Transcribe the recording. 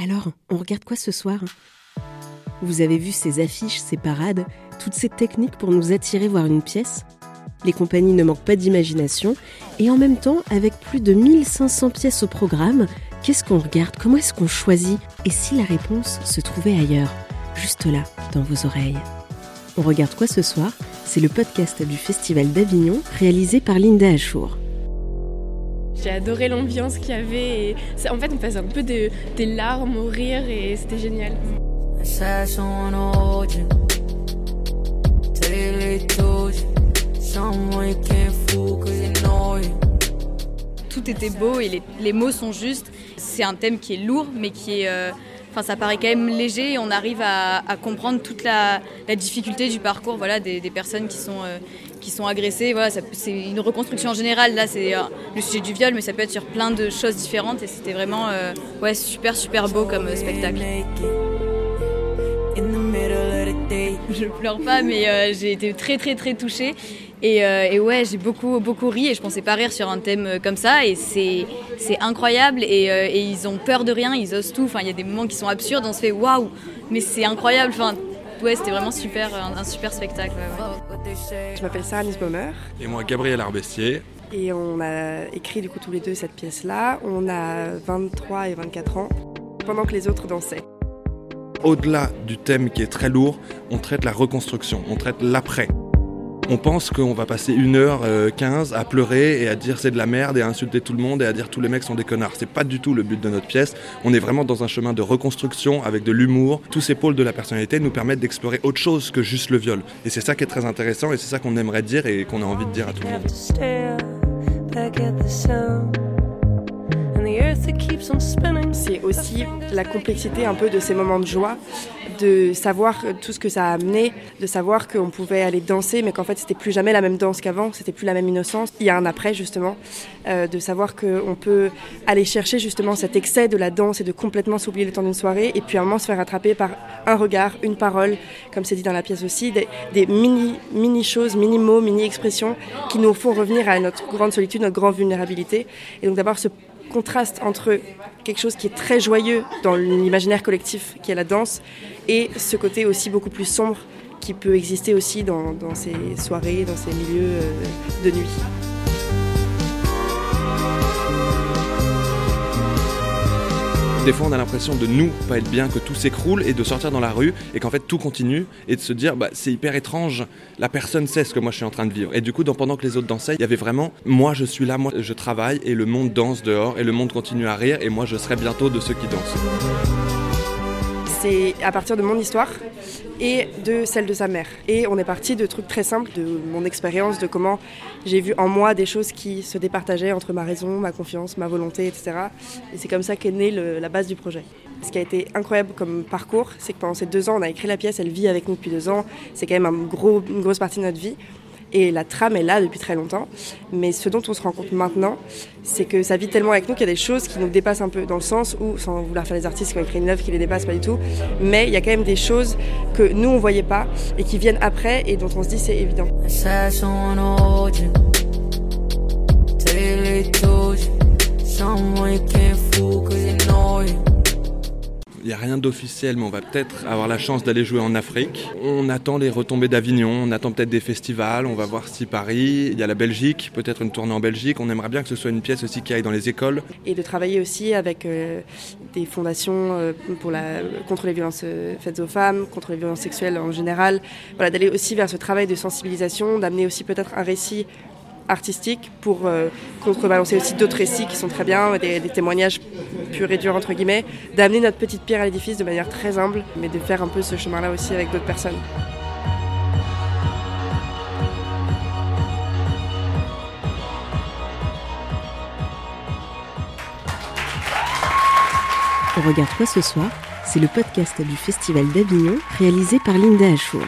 Alors, on regarde quoi ce soir? Vous avez vu ces affiches, ces parades, toutes ces techniques pour nous attirer voir une pièce? Les compagnies ne manquent pas d'imagination, et en même temps, avec plus de 1500 pièces au programme, qu'est-ce qu'on regarde? Comment est-ce qu'on choisit? Et si la réponse se trouvait ailleurs, juste là, dans vos oreilles. On regarde quoi ce soir? C'est le podcast du Festival d'Avignon, réalisé par Linda Achour. J'ai adoré l'ambiance qu'il y avait. Et en fait, on passait un peu des larmes au rire et c'était génial. Tout était beau et les, mots sont justes. C'est un thème qui est lourd, mais qui est. Euh, enfin, ça paraît quand même léger et on arrive à, comprendre toute la, difficulté du parcours voilà, des, personnes qui sont, euh, sont agressées. Voilà, c'est une reconstruction en général. Là, c'est euh, le sujet du viol, mais ça peut être sur plein de choses différentes. Et c'était vraiment ouais, super, super beau comme spectacle. Je pleure pas, mais j'ai été très, très, très touchée. Euh, et, ouais, j'ai beaucoup, beaucoup ri et je pensais pas rire sur un thème euh, comme ça. Et c'est, incroyable. Euh, et, ils ont peur de rien, ils osent tout. Enfin, il y a des moments qui sont absurdes, on se fait waouh, mais c'est incroyable. Enfin, ouais, c'était vraiment super, un, super spectacle. Je m'appelle Sarah Nisbaumer. Et moi, Gabriel Arbestier. Et on a écrit du coup tous les deux cette pièce-là. On a 23 et 24 ans, pendant que les autres dansaient. Au-delà du thème qui est très lourd, on traite la reconstruction, on traite l'après on pense qu'on va passer une heure 15 à pleurer et à dire c'est de la merde et à insulter tout le monde et à dire tous les mecs sont des connards. C'est pas du tout le but de notre pièce. On est vraiment dans un chemin de reconstruction avec de l'humour. Tous ces pôles de la personnalité nous permettent d'explorer autre chose que juste le viol. Et c'est ça qui est très intéressant et c'est ça qu'on aimerait dire et qu'on a envie de dire à tout le monde. C'est aussi la complexité un peu de ces moments de joie, de savoir tout ce que ça a amené, de savoir qu'on pouvait aller danser, mais qu'en fait c'était plus jamais la même danse qu'avant, c'était plus la même innocence. Il y a un après justement, euh, de savoir qu'on peut aller chercher justement cet excès de la danse et de complètement s'oublier le temps d'une soirée, et puis à un moment se faire attraper par un regard, une parole, comme c'est dit dans la pièce aussi, des, mini, mini choses, mini mots, mini expressions qui nous font revenir à notre grande solitude, notre grande vulnérabilité. Et donc d'abord ce contraste entre quelque chose qui est très joyeux dans l'imaginaire collectif qui est la danse et ce côté aussi beaucoup plus sombre qui peut exister aussi dans, ces soirées, dans ces milieux euh, de nuit. Des fois, on a l'impression de nous pas être bien, que tout s'écroule et de sortir dans la rue et qu'en fait tout continue et de se dire bah, c'est hyper étrange, la personne sait ce que moi je suis en train de vivre. Et du coup, pendant que les autres dansaient, il y avait vraiment moi je suis là, moi je travaille et le monde danse dehors et le monde continue à rire et moi je serai bientôt de ceux qui dansent c'est à partir de mon histoire et de celle de sa mère. Et on est parti de trucs très simples, de mon expérience, de comment j'ai vu en moi des choses qui se départageaient entre ma raison, ma confiance, ma volonté, etc. Et c'est comme ça qu'est née la base du projet. Ce qui a été incroyable comme parcours, c'est que pendant ces deux ans, on a écrit la pièce, elle vit avec nous depuis deux ans, c'est quand même une grosse partie de notre vie. Et la trame est là depuis très longtemps. Mais ce dont on se rend compte maintenant, c'est que ça vit tellement avec nous qu'il y a des choses qui nous dépassent un peu, dans le sens où, sans vouloir faire des artistes qui ont écrit une œuvre qui les dépasse pas du tout, mais il y a quand même des choses que nous on voyait pas et qui viennent après et dont on se dit c'est évident. N'y a rien d'officiel, mais on va peut-être avoir la chance d'aller jouer en Afrique. On attend les retombées d'Avignon, on attend peut-être des festivals, on va voir si Paris, il y a la Belgique, peut-être une tournée en Belgique. On aimerait bien que ce soit une pièce aussi qui aille dans les écoles. Et de travailler aussi avec euh, des fondations euh, contre les violences euh, faites aux femmes, contre les violences sexuelles en général. Voilà, d'aller aussi vers ce travail de sensibilisation, d'amener aussi peut-être un récit artistique pour euh, contrebalancer aussi d'autres récits qui sont très bien, des, témoignages purs et durs entre guillemets, d'amener notre petite pierre à l'édifice de manière très humble, mais de faire un peu ce chemin-là aussi avec d'autres personnes. On regarde quoi ce soir C'est le podcast du Festival d'Avignon réalisé par Linda Achour.